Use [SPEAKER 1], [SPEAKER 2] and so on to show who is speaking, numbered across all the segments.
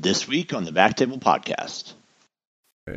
[SPEAKER 1] This week on the Backtable Podcast.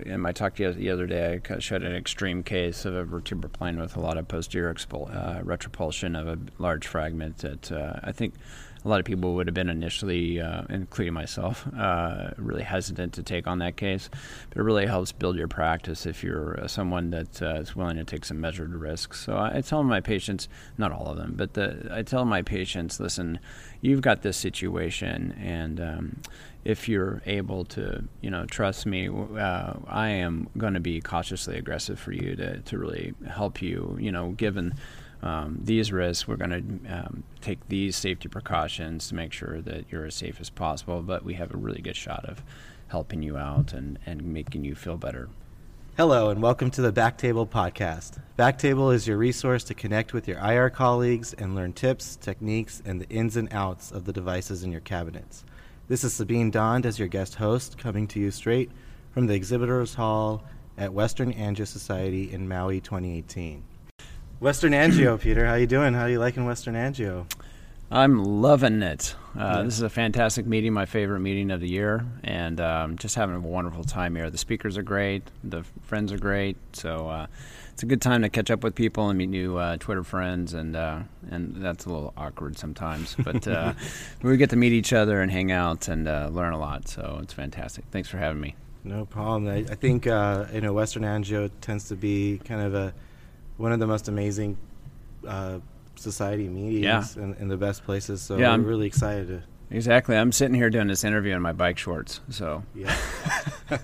[SPEAKER 2] In my talk the other day, I showed an extreme case of a vertebra plana with a lot of posterior expul- uh, retropulsion of a large fragment that uh, I think a lot of people would have been initially, uh, including myself, uh, really hesitant to take on that case. But it really helps build your practice if you're uh, someone that uh, is willing to take some measured risks. So I, I tell my patients, not all of them, but the, I tell my patients, listen, you've got this situation, and um, if you're able to, you know, trust me, uh, I am going to be cautiously aggressive for you to, to really help you, you know, given um, these risks, we're going to um, take these safety precautions to make sure that you're as safe as possible, but we have a really good shot of helping you out and, and making you feel better.
[SPEAKER 3] Hello, and welcome to the Backtable Podcast. Backtable is your resource to connect with your IR colleagues and learn tips, techniques, and the ins and outs of the devices in your cabinets. This is Sabeen Dhand as your guest host, coming to you straight from the Exhibitors Hall at Western Angio Society in Maui 2018. Western Angio, Peter. How you doing? How are you liking Western Angio?
[SPEAKER 2] I'm loving it. Uh, This is a fantastic meeting, my favorite meeting of the year, and um, just having a wonderful time here. The speakers are great, the friends are great, so uh, it's a good time to catch up with people and meet new uh, Twitter friends, and uh, and that's a little awkward sometimes, but uh, we get to meet each other and hang out and uh, learn a lot. So it's fantastic. Thanks for having me.
[SPEAKER 3] No problem. I, I think you know Western Angio tends to be kind of a one of the most amazing uh, society meetings yeah. the best places. So yeah, I'm really excited to.
[SPEAKER 2] Exactly. I'm sitting here doing this interview in my bike shorts. So
[SPEAKER 3] yeah,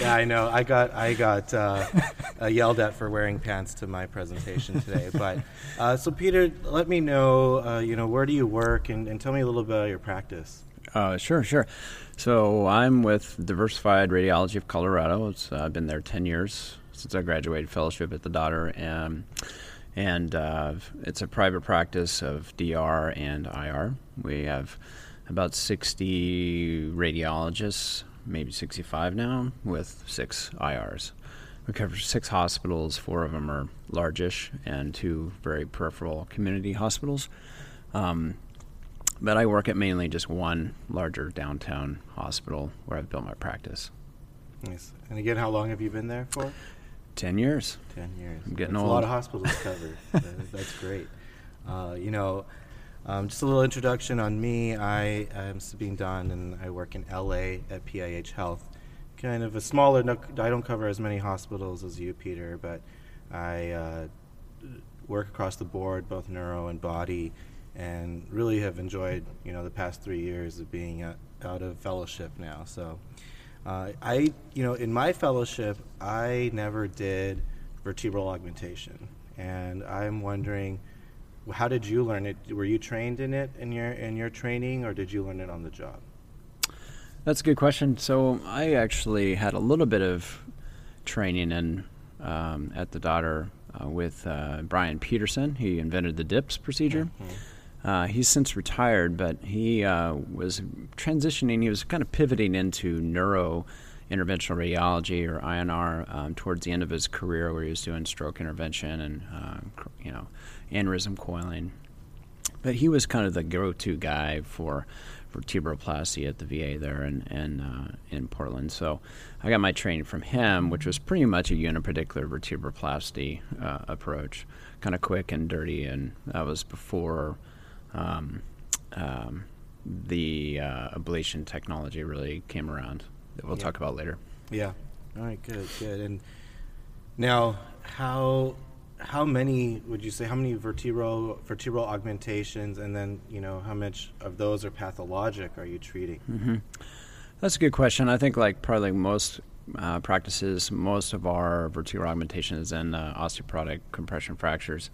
[SPEAKER 3] yeah, I know. I got I got uh, uh, yelled at for wearing pants to my presentation today. But uh, so Peter, let me know. Uh, you know, where do you work, and, and, tell me a little bit about your practice.
[SPEAKER 2] Uh, sure, sure. So I'm with Diversified Radiology of Colorado. It's, I've been there ten years since I graduated fellowship at the Dotter. Um, and uh, it's a private practice of DR and IR. We have about 60 radiologists, maybe 65 now, with six IRs. We cover six hospitals, four of them are largish, and two very peripheral community hospitals. Um, but I work at mainly just one larger downtown hospital where I've built my practice.
[SPEAKER 3] Nice. And again, how long have you been there for?
[SPEAKER 2] Ten years.
[SPEAKER 3] Ten years.
[SPEAKER 2] I'm getting
[SPEAKER 3] That's
[SPEAKER 2] old.
[SPEAKER 3] A lot of hospitals covered. that's great. Uh, you know, um, just a little introduction on me. I am Sabeen Dhand, and I work in LA at PIH Health. Kind of a smaller. No, I don't cover as many hospitals as you, Peter, but I uh, work across the board, both neuro and body, and really have enjoyed you know the past three years of being out of fellowship now. So. Uh, I, you know, in my fellowship, I never did vertebral augmentation, and I'm wondering, how did you learn it? Were you trained in it in your in your training, or did you learn it on the job?
[SPEAKER 2] That's a good question. So I actually had a little bit of training in um, at the Dotter uh, with uh, Bryan Petersen. He invented the DIPS procedure. Mm-hmm. Uh, he's since retired, but he uh, was transitioning. He was kind of pivoting into neuro interventional radiology or INR um, towards the end of his career, where he was doing stroke intervention and uh, you know aneurysm coiling. But he was kind of the go-to guy for vertebroplasty at the VA there in, uh, in Portland. So I got my training from him, which was pretty much a unipedicular vertebroplasty uh, approach, kind of quick and dirty, and that was before um, um, the uh, ablation technology really came around that we'll yeah. talk about later.
[SPEAKER 3] Yeah. All right. Good. Good. And now, how how many would you say? How many vertebral vertebral augmentations, and then you know how much of those are pathologic are you treating?
[SPEAKER 2] Mm-hmm. That's a good question. I think like probably most uh, practices, most of our vertebral augmentations and uh, osteoporotic compression fractures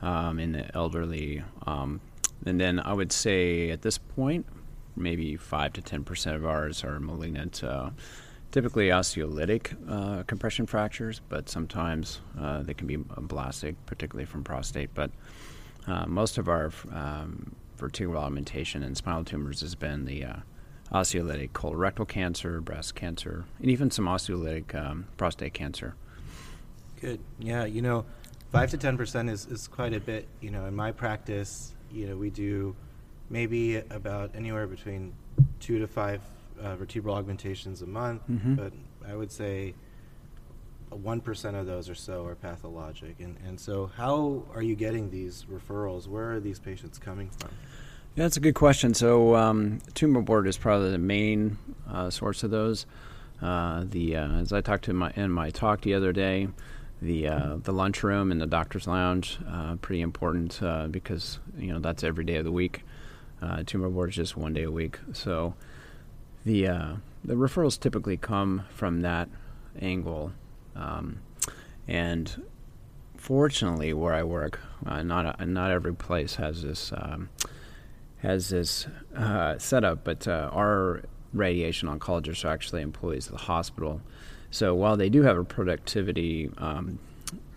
[SPEAKER 2] um, in the elderly. Um, and then I would say at this point, maybe 5 to 10% of ours are malignant, uh, typically osteolytic uh, compression fractures, but sometimes uh, they can be blastic, particularly from prostate. But uh, most of our um, vertebral augmentation and spinal tumors has been the uh, osteolytic colorectal cancer, breast cancer, and even some osteolytic um, prostate cancer.
[SPEAKER 3] Good. Yeah, you know, 5 to 10% is, is quite a bit. You know, in my practice, you know, we do maybe about anywhere between two to five uh, vertebral augmentations a month,
[SPEAKER 2] Mhm.
[SPEAKER 3] but I would say one percent of those or so are pathologic. And and so, how are you getting these referrals? Where are these patients coming from?
[SPEAKER 2] Yeah, that's a good question. So, um, tumor board is probably the main uh, source of those. Uh, the uh, as I talked to my in my talk the other day, the uh, the lunchroom and the doctor's lounge uh, pretty important uh, because you know that's every day of the week. Uh, tumor board is just one day a week. So, the uh, the referrals typically come from that angle, um, and fortunately, where I work, uh, not uh, not every place has this. Um, has this uh, setup, but uh, our radiation oncologists are actually employees of the hospital. So while they do have a productivity um,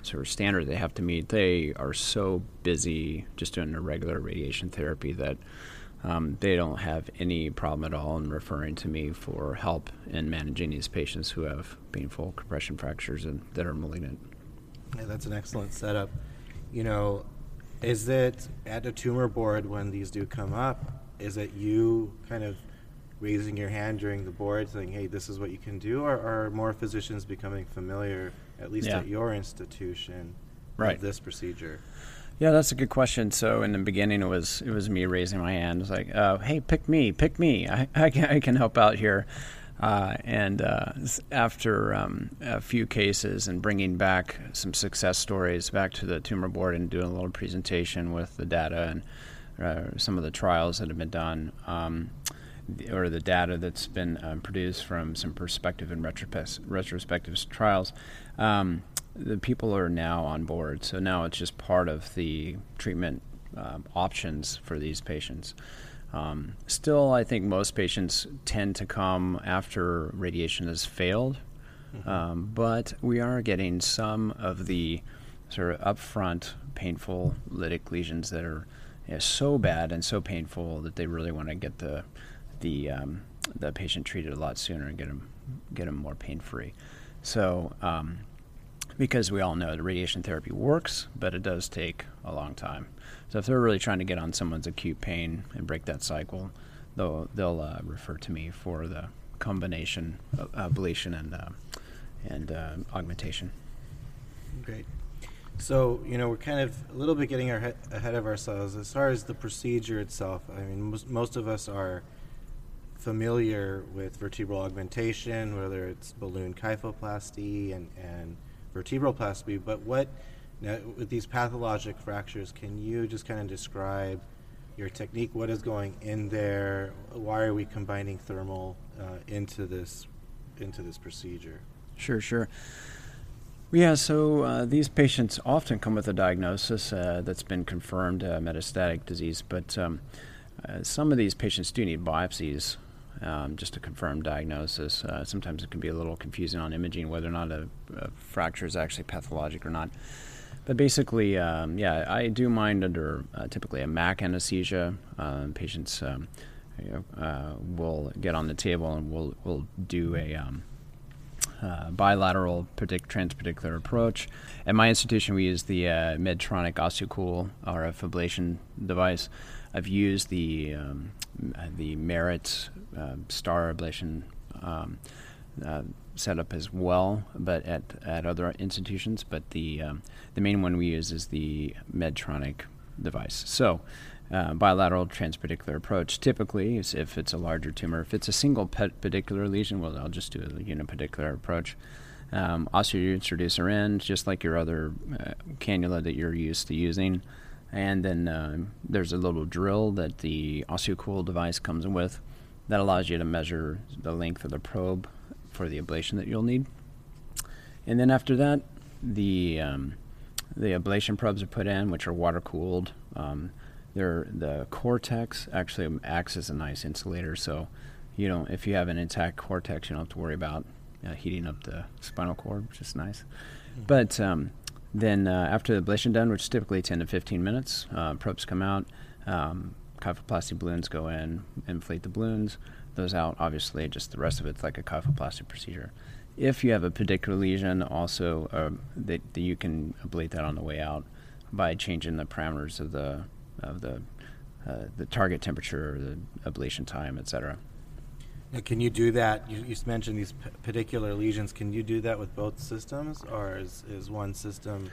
[SPEAKER 2] sort of standard they have to meet, they are so busy just doing their regular radiation therapy that um, they don't have any problem at all in referring to me for help in managing these patients who have painful compression fractures and that are malignant.
[SPEAKER 3] Yeah, that's an excellent setup. You know, is it at a tumor board when these do come up? Is it you kind of raising your hand during the board saying, hey, this is what you can do? Or are more physicians becoming familiar, at least
[SPEAKER 2] Yeah.
[SPEAKER 3] at your institution,
[SPEAKER 2] Right.
[SPEAKER 3] with this procedure?
[SPEAKER 2] Yeah, that's a good question. So in the beginning, it was it was me raising my hand. It's like, uh, "Hey, pick me, pick me. I, I, can, I can help out here." Uh, and uh, after um, a few cases and bringing back some success stories back to the tumor board and doing a little presentation with the data and uh, some of the trials that have been done, um, or the data that's been um, produced from some perspective and retrospective trials, um, the people are now on board. So now it's just part of the treatment um, options for these patients. Um, still, I think most patients tend to come after radiation has failed, um, but we are getting some of the sort of upfront painful lytic lesions that are you know, so bad and so painful that they really want to get the the um, the patient treated a lot sooner and get them get them more pain free. So. Um, because we all know the radiation therapy works, but it does take a long time. So if they're really trying to get on someone's acute pain and break that cycle, they'll they'll uh, refer to me for the combination of ablation and uh, and uh, augmentation.
[SPEAKER 3] Great. So, you know, we're kind of a little bit getting our he- ahead of ourselves. As far as the procedure itself, I mean, most, most of us are familiar with vertebral augmentation, whether it's balloon kyphoplasty and, and vertebroplasty, but what, now, with these pathologic fractures, can you just kind of describe your technique? What is going in there? Why are we combining thermal uh, into this into this procedure?
[SPEAKER 2] Sure, sure. Yeah, so uh, these patients often come with a diagnosis uh, that's been confirmed uh, metastatic disease, but um, uh, some of these patients do need biopsies um, just to confirm diagnosis. Uh, sometimes it can be a little confusing on imaging whether or not a, a fracture is actually pathologic or not. But basically, um, yeah, I do mind under uh, typically a MAC anesthesia. Uh, patients um, you know, uh, will get on the table and we'll, we'll do a um, uh, bilateral predict- transpedicular approach. At my institution, we use the uh, Medtronic OsteoCool RF ablation device. I've used the um, the Merit uh, Star ablation um, uh, setup as well, but at, at other institutions. But the um, the main one we use is the Medtronic device. So. Uh, bilateral transpedicular approach typically is if it's a larger tumor. If it's a single pedicular lesion, well, I'll just do a unipedicular approach. Um, osteointroducer in, just like your other uh, cannula that you're used to using. And then uh, there's a little drill that the OsteoCool device comes with that allows you to measure the length of the probe for the ablation that you'll need. And then after that, the um, the ablation probes are put in, which are water cooled. Um, they're, the cortex actually acts as a nice insulator, so you don't. If you have an intact cortex, you don't have to worry about uh, heating up the spinal cord, which is nice. But um, then uh, after the ablation done, which is typically 10 to 15 minutes, uh, probes come out. Um, kyphoplasty balloons go in, inflate the balloons. Those out, obviously, just the rest of it's like a kyphoplasty procedure. If you have a pedicular lesion, also uh, that, that you can ablate that on the way out by changing the parameters of the of the uh, the target temperature, the ablation time, etc.
[SPEAKER 3] Now, can you do that? You, you mentioned these p- pedicular lesions. Can you do that with both systems, or is, is one system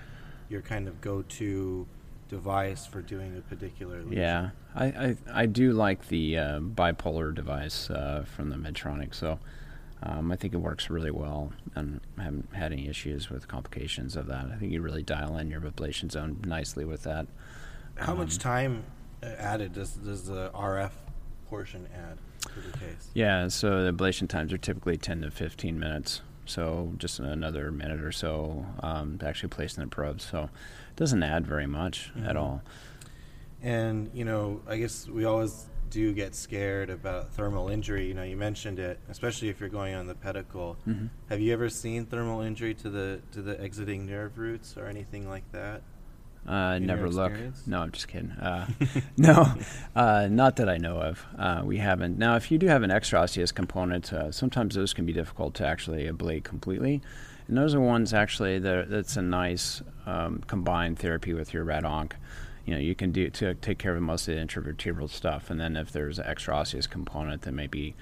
[SPEAKER 3] your kind of go-to device for doing a pedicular lesion?
[SPEAKER 2] Yeah, I, I, I do like the uh, bipolar device uh, from the Medtronic. So um, I think it works really well, and I haven't had any issues with complications of that. I think you really dial in your ablation zone nicely with that.
[SPEAKER 3] How much time uh, added does, does the RF portion add to the case?
[SPEAKER 2] Yeah, so the ablation times are typically 10 to 15 minutes. So just another minute or so um, to actually placing the probe. So it doesn't add very much at
[SPEAKER 3] Mhm.
[SPEAKER 2] all.
[SPEAKER 3] And you know, I guess we always do get scared about thermal injury. You know, you mentioned it, especially if you're going on the pedicle.
[SPEAKER 2] Mhm.
[SPEAKER 3] Have you ever seen thermal injury to the to the exiting nerve roots or anything like that?
[SPEAKER 2] Uh,
[SPEAKER 3] In
[SPEAKER 2] never look. No, I'm just kidding. Uh, no, uh, not that I know of. Uh, we haven't. Now, if you do have an extra osseous component, uh, sometimes those can be difficult to actually ablate completely. And those are ones actually that that's a nice um, combined therapy with your rad onc. You know, you can do to take care of most of the intravertebral stuff, and then if there's an extra osseous component that may be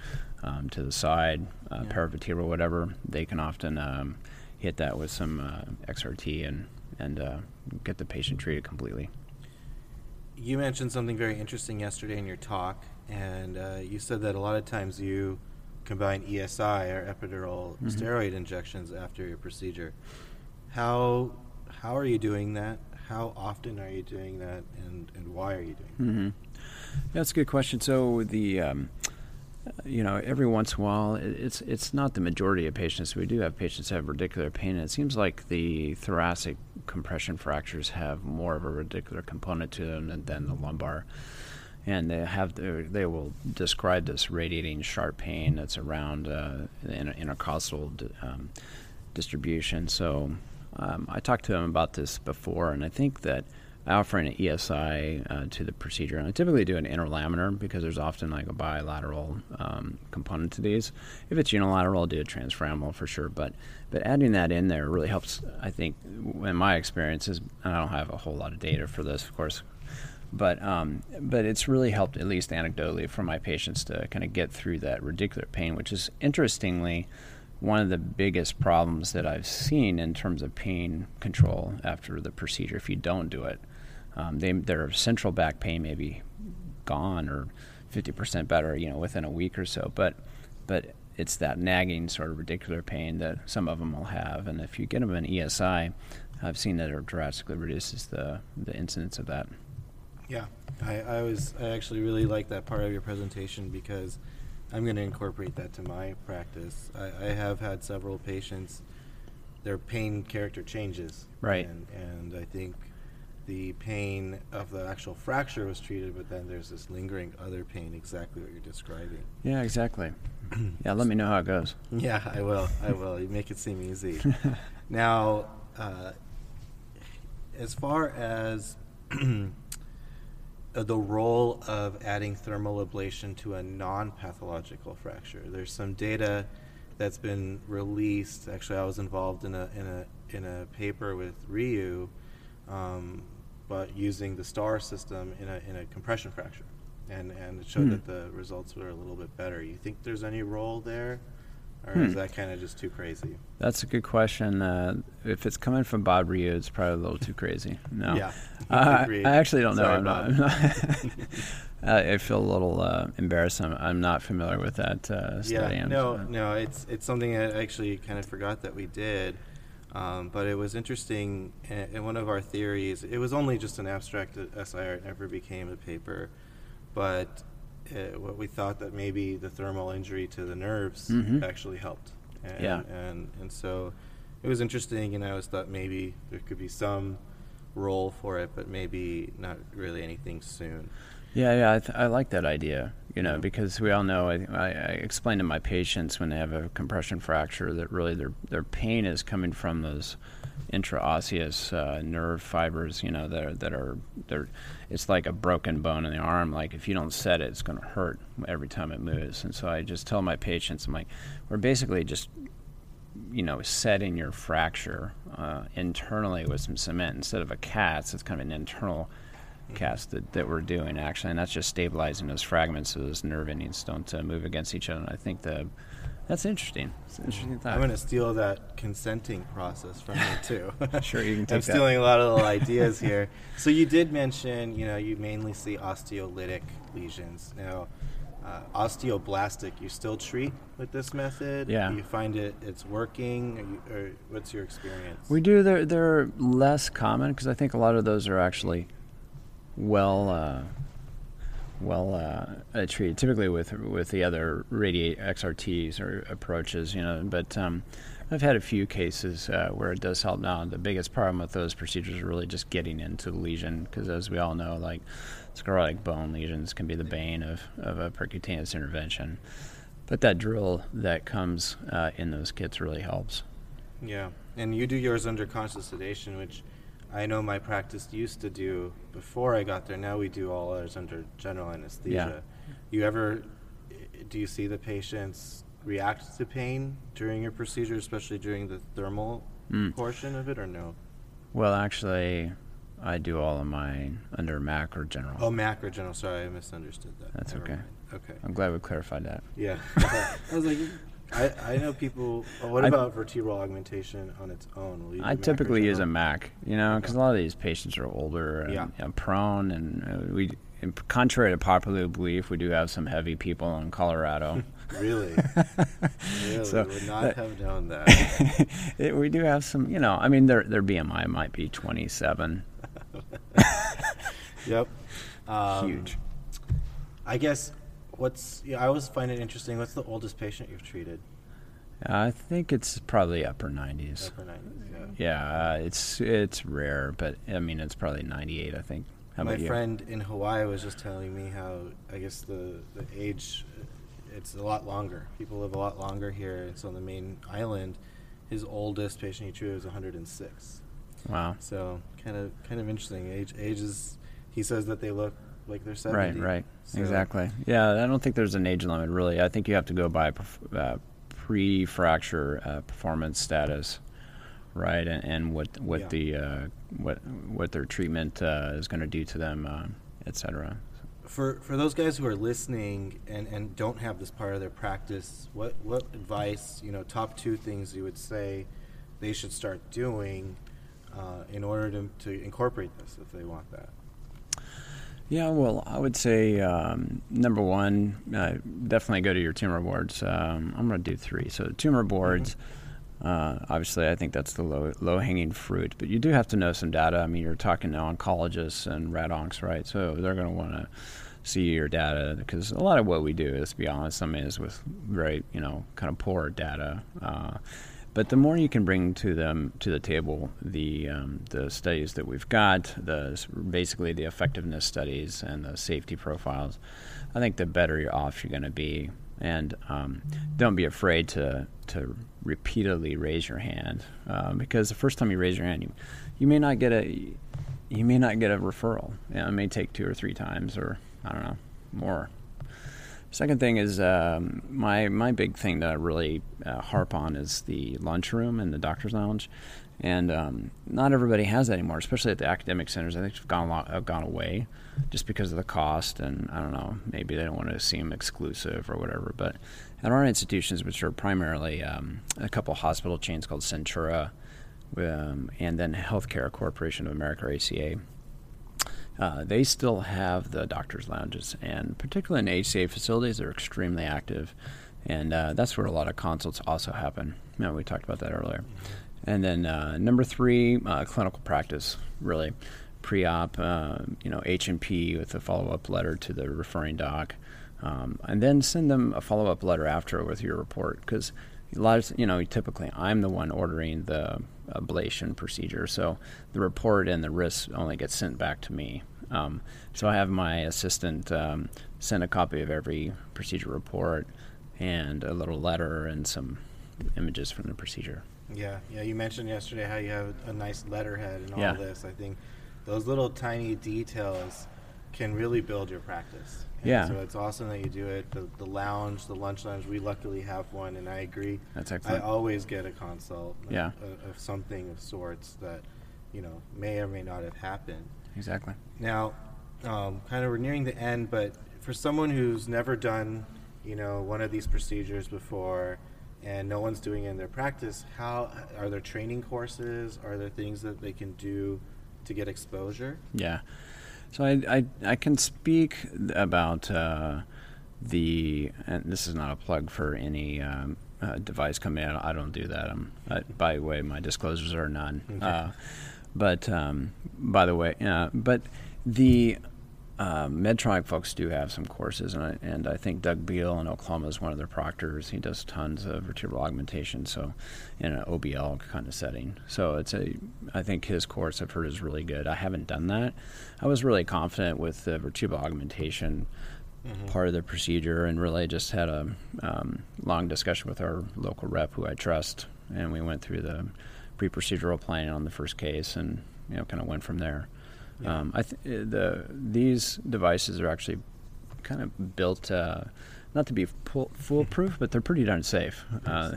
[SPEAKER 2] um, to the side, uh,
[SPEAKER 3] Yeah.
[SPEAKER 2] paravertebral, whatever, they can often um, hit that with some uh, XRT and and uh, get the patient treated completely.
[SPEAKER 3] You mentioned something very interesting yesterday in your talk, and uh, you said that a lot of times you combine ESI or epidural
[SPEAKER 2] Mhm.
[SPEAKER 3] steroid injections after your procedure. How how are you doing that? How often are you doing that, and, and why are you doing that?
[SPEAKER 2] hmm That's a good question. So the um, you know every once in a while it's it's not the majority of patients. We do have patients that have radicular pain. And it seems like the thoracic compression fractures have more of a radicular component to them than, than the lumbar. And they have they will describe this radiating sharp pain that's around uh, intercostal um, distribution. So um, I talked to them about this before, and I think that I offer an ESI uh, to the procedure, and I typically do an interlaminar because there's often like a bilateral um, component to these. If it's unilateral, I'll do a transforaminal for sure, but but adding that in there really helps. I think, in my experience, is and I don't have a whole lot of data for this, of course, but um, but it's really helped at least anecdotally for my patients to kind of get through that radicular pain, which is interestingly one of the biggest problems that I've seen in terms of pain control after the procedure. If you don't do it, um, they, their central back pain may be gone or 50% better, you know, within a week or so. But but it's that nagging sort of radicular pain that some of them will have, and if you get them an ESI, I've seen that it drastically reduces the the incidence of that.
[SPEAKER 3] Yeah, I, I was I actually really like that part of your presentation because I'm going to incorporate that to my practice. I, I have had several patients; their pain character changes,
[SPEAKER 2] Right.
[SPEAKER 3] And, and I think the pain of the actual fracture was treated, but then there's this lingering other pain, exactly what you're describing.
[SPEAKER 2] Yeah, exactly. yeah, let me know how it goes.
[SPEAKER 3] Yeah, I will. I will. You make it seem easy. now, uh, as far as the role of adding thermal ablation to a non-pathological fracture, there's some data that's been released. Actually, I was involved in a in a in a paper with Ryu, um, but using the STAR system in a in a compression fracture, and and it showed
[SPEAKER 2] Hmm.
[SPEAKER 3] that the results were a little bit better. You think there's any role there, or
[SPEAKER 2] Hmm.
[SPEAKER 3] is that kind of just too crazy?
[SPEAKER 2] That's a good question. Uh, if it's coming from Bob Ryu, it's probably a little too crazy. No,
[SPEAKER 3] Yeah,
[SPEAKER 2] I. I actually don't know.
[SPEAKER 3] Sorry,
[SPEAKER 2] I'm not, I'm not I I feel a little uh, embarrassed. I'm, I'm not familiar with that uh, study.
[SPEAKER 3] Yeah, no, no, it's it's something I actually kind of forgot that we did, um, but it was interesting. In, one of our theories, it was only just an abstract SIR; it never became a paper. But uh, what we thought that maybe the thermal injury to the nerves
[SPEAKER 2] Mhm.
[SPEAKER 3] actually helped, and,
[SPEAKER 2] Yeah.
[SPEAKER 3] and and so it was interesting. And I always thought maybe there could be some role for it, but maybe not really anything soon.
[SPEAKER 2] Yeah, yeah, I, th- I like that idea. You know, because we all know. I, I, explain to my patients when they have a compression fracture that really their their pain is coming from those intraosseous uh, nerve fibers. You know, that are, that are they're it's like a broken bone in the arm. Like if you don't set it, it's going to hurt every time it moves. And so I just tell my patients, I'm like, we're basically just you know, setting your fracture uh, internally with some cement instead of a cast. It's kind of an internal cast that, that we're doing actually, and that's just stabilizing those fragments so those nerve endings don't uh, move against each other. And I think the that's interesting. It's an interesting thought.
[SPEAKER 3] I'm going to steal that consenting process from you too.
[SPEAKER 2] Sure, you can take
[SPEAKER 3] I'm
[SPEAKER 2] that.
[SPEAKER 3] stealing a lot of little ideas here. So you did mention, you know, you mainly see osteolytic lesions. Now, uh, osteoblastic, you still treat with this method?
[SPEAKER 2] Yeah.
[SPEAKER 3] You find it it's working, or, you, or what's your experience?
[SPEAKER 2] We do. They're they're less common because I think a lot of those are actually well uh, well uh, uh, treated. Typically with with the other radiate XRTs or approaches, you know. But um, I've had a few cases uh, where it does help. Now the biggest problem with those procedures is really just getting into the lesion because, as we all know, like sclerotic bone lesions can be the bane of of a percutaneous intervention. But that drill that comes uh, in those kits really helps.
[SPEAKER 3] Yeah, and you do yours under conscious sedation, which I know my practice used to do before I got there. Now we do all ours under general anesthesia. Yeah. You ever do you see the patients react to pain during your procedure, especially during the thermal
[SPEAKER 2] Mm.
[SPEAKER 3] portion of it, or no?
[SPEAKER 2] Well, actually, I do all of mine under Mac or General.
[SPEAKER 3] Oh, macro general. Sorry, I misunderstood that.
[SPEAKER 2] That's
[SPEAKER 3] Never
[SPEAKER 2] okay.
[SPEAKER 3] mind. Okay.
[SPEAKER 2] I'm glad we clarified that.
[SPEAKER 3] Yeah. I was like, I, I know people. oh, what
[SPEAKER 2] I-
[SPEAKER 3] about vertebral augmentation on its own?
[SPEAKER 2] I typically use a Mac, you know, because a lot of these patients are older and
[SPEAKER 3] Yeah.
[SPEAKER 2] you know, prone, and uh, we, and contrary to popular belief, we do have some heavy people in Colorado.
[SPEAKER 3] Really? Really?
[SPEAKER 2] So,
[SPEAKER 3] Would not have known that.
[SPEAKER 2] it, we do have some, you know, I mean, their their BMI might be 27.
[SPEAKER 3] Yep. Um,
[SPEAKER 2] Huge.
[SPEAKER 3] I guess what's yeah, I always find it interesting. What's the oldest patient you've treated?
[SPEAKER 2] I think it's probably upper 90s.
[SPEAKER 3] Upper 90s, yeah.
[SPEAKER 2] Yeah, uh, it's it's rare, but I mean, it's probably 98. I think. How
[SPEAKER 3] My
[SPEAKER 2] about you?
[SPEAKER 3] friend in Hawaii was just telling me how I guess the the age uh, it's a lot longer. People live a lot longer here. It's on the main island. His oldest patient he treated was 106.
[SPEAKER 2] Wow.
[SPEAKER 3] So kind of kind of interesting. Age age is he says that they look like they're 70.
[SPEAKER 2] Right, right,
[SPEAKER 3] So-
[SPEAKER 2] exactly. Yeah, I don't think there's an age limit really. I think you have to go by uh, pre-fracture uh, performance status, right, and, and what what
[SPEAKER 3] Yeah.
[SPEAKER 2] the uh, what what their treatment uh, is going to do to them, uh, et cetera.
[SPEAKER 3] For for those guys who are listening and, and don't have this part of their practice, what what advice, you know, top two things you would say they should start doing uh, in order to, to incorporate this if they want that?
[SPEAKER 2] Yeah, well, I would say um, number one, uh, definitely go to your tumor boards. Um, I'm going to do three. So tumor boards. Uh, obviously, I think that's the low low hanging fruit, but you do have to know some data. I mean, you're talking to oncologists and rad oncs, right? So they're going to want to see your data because a lot of what we do, let's be honest, I mean, is with very you know kind of poor data. Uh, but the more you can bring to them to the table, the um, the studies that we've got, the basically the effectiveness studies and the safety profiles, I think the better you're off you're going to be. And um, don't be afraid to to repeatedly raise your hand um, because the first time you raise your hand, you you may not get a you may not get a referral. You know, it may take two or three times, or I don't know, more. Second thing is um, my my big thing that I really uh, harp on is the lunchroom and the doctor's lounge, and um, not everybody has that anymore, especially at the academic centers. I think it's gone lot, uh, gone away, just because of the cost, and I don't know, maybe they don't want to seem exclusive or whatever. But at our institutions, which are primarily um, a couple hospital chains called Centura, um, and then Healthcare Corporation of America, or HCA. Uh, they still have the doctors' lounges, and particularly in HCA facilities, they're extremely active, and uh, that's where a lot of consults also happen. You know, we talked about that earlier. And then uh, number three, uh, clinical practice, really pre-op, uh, you know, H&P with a follow-up letter to the referring doc, um, and then send them a follow-up letter after with your report because a lot of you know typically I'm the one ordering the ablation procedure, so the report and the risks only get sent back to me. Um, so I have my assistant um, send a copy of every procedure report and a little letter and some images from the procedure.
[SPEAKER 3] Yeah, yeah. You mentioned yesterday how you have a nice letterhead and all
[SPEAKER 2] Yeah.
[SPEAKER 3] this. I think those little tiny details can really build your practice. And
[SPEAKER 2] Yeah.
[SPEAKER 3] So it's awesome that you do it. The, the lounge, the lunch lounge. We luckily have one, and I agree.
[SPEAKER 2] That's excellent.
[SPEAKER 3] I always get a consult. of-
[SPEAKER 2] Yeah.
[SPEAKER 3] Of, of something of sorts that, you know, may or may not have happened.
[SPEAKER 2] Exactly.
[SPEAKER 3] Now, um, kind of we're nearing the end, but for someone who's never done, you know, one of these procedures before, and no one's doing it in their practice, how are there training courses? Are there things that they can do to get exposure?
[SPEAKER 2] Yeah. So I, I, I can speak about uh, the, and this is not a plug for any um, uh, device company. I don't, I don't do that. I'm, I, by the way, my disclosures are none.
[SPEAKER 3] Okay.
[SPEAKER 2] Uh, but um, by the way, uh, but the uh, Medtronic folks do have some courses, and I, and I think Doug Beall in Oklahoma is one of their proctors. He does tons of vertebral augmentation, so in an OBL kind of setting. So it's a, I think his course I've heard is really good. I haven't done that. I was really confident with the vertebral augmentation part of the procedure, and really just had a um, long discussion with our local rep, who I trust, and we went through the pre-procedural planning on the first case, and you know, kind of went from there.
[SPEAKER 3] Yeah.
[SPEAKER 2] Um, I th- the these devices are actually kind of built uh, not to be full, foolproof, but they're pretty darn safe. Uh,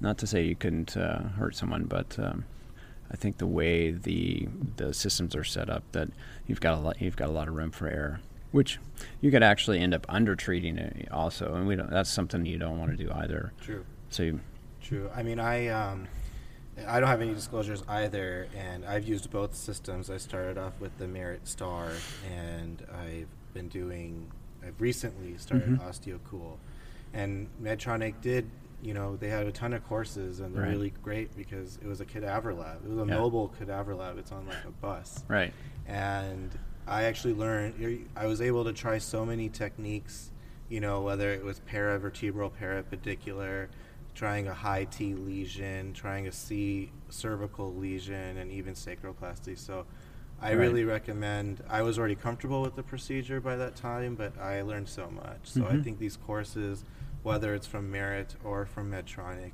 [SPEAKER 2] not to say you couldn't uh, hurt someone, but um, I think the way the the systems are set up, that you've got a lot you've got a lot of room for error, which you could actually end up under treating it also, and we don't. That's something you don't want to do either.
[SPEAKER 3] True.
[SPEAKER 2] So you,
[SPEAKER 3] True. I mean, I um, I don't have any disclosures either, and I've used both systems. I started off with the Merit Star, and I've been doing. I've recently started
[SPEAKER 2] Mhm.
[SPEAKER 3] OsteoCool, and Medtronic did. You know, they had a ton of courses, and they're
[SPEAKER 2] Right.
[SPEAKER 3] really great because it was a cadaver lab. It was a
[SPEAKER 2] Yeah.
[SPEAKER 3] mobile cadaver lab. It's on like a bus,
[SPEAKER 2] right.
[SPEAKER 3] and I actually learned. I was able to try so many techniques. You know, whether it was paravertebral, parapedicular, trying a high T lesion, trying a C cervical lesion, and even sacroplasty. So, I
[SPEAKER 2] Right.
[SPEAKER 3] really recommend. I was already comfortable with the procedure by that time, but I learned so much. So I
[SPEAKER 2] Mhm.
[SPEAKER 3] think these courses, whether it's from Merit or from Medtronic,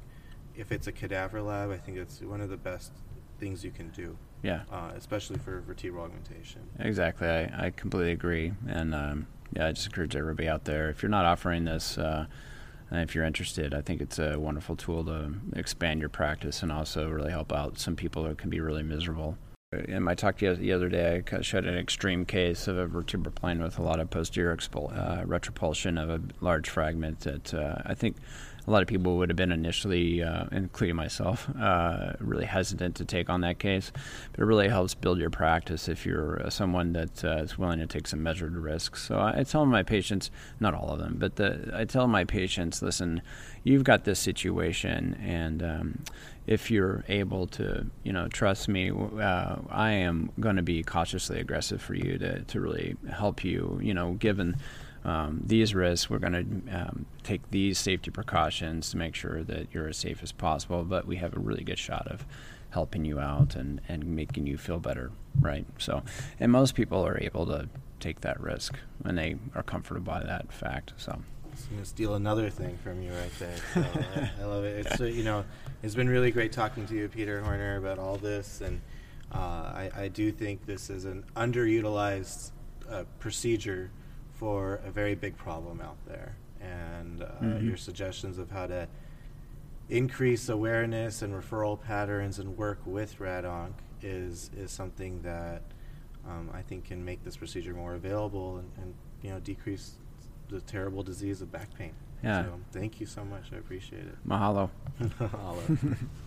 [SPEAKER 3] if it's a cadaver lab, I think it's one of the best things you can do
[SPEAKER 2] Yeah.
[SPEAKER 3] uh, especially for vertebral augmentation.
[SPEAKER 2] Exactly, I, I completely agree, and um, yeah, I just encourage everybody out there. If you're not offering this, uh, and if you're interested, I think it's a wonderful tool to expand your practice and also really help out some people who can be really miserable. In my talk the other day, I showed an extreme case of a vertebra plana with a lot of posterior expul- uh, retropulsion of a large fragment that uh, I think a lot of people would have been initially, uh, including myself, uh, really hesitant to take on that case. But it really helps build your practice if you're uh, someone that uh, is willing to take some measured risks. So I, tell my patients, not all of them, but the, I tell my patients, listen, you've got this situation, and um, if you're able to, you know, trust me, uh, I am going to be cautiously aggressive for you to, to really help you, you know, given um, these risks, we're going to um, take these safety precautions to make sure that you're as safe as possible, but we have a really good shot of helping you out and, and making you feel better, right? So, and most people are able to take that risk when they are comforted by that fact. So,
[SPEAKER 3] Just gonna steal another thing from you right there. So I, I love it. It's uh, you know, it's been really great talking to you, Peter Horner, about all this, and uh, I, I do think this is an underutilized uh, procedure for a very big problem out there. And uh,
[SPEAKER 2] Mhm.
[SPEAKER 3] your suggestions of how to increase awareness and referral patterns and work with RadOnc is is something that um, I think can make this procedure more available and, and you know decrease the terrible disease of back pain.
[SPEAKER 2] Yeah.
[SPEAKER 3] So thank you so much. I appreciate it.
[SPEAKER 2] mahalo.
[SPEAKER 3] Mahalo.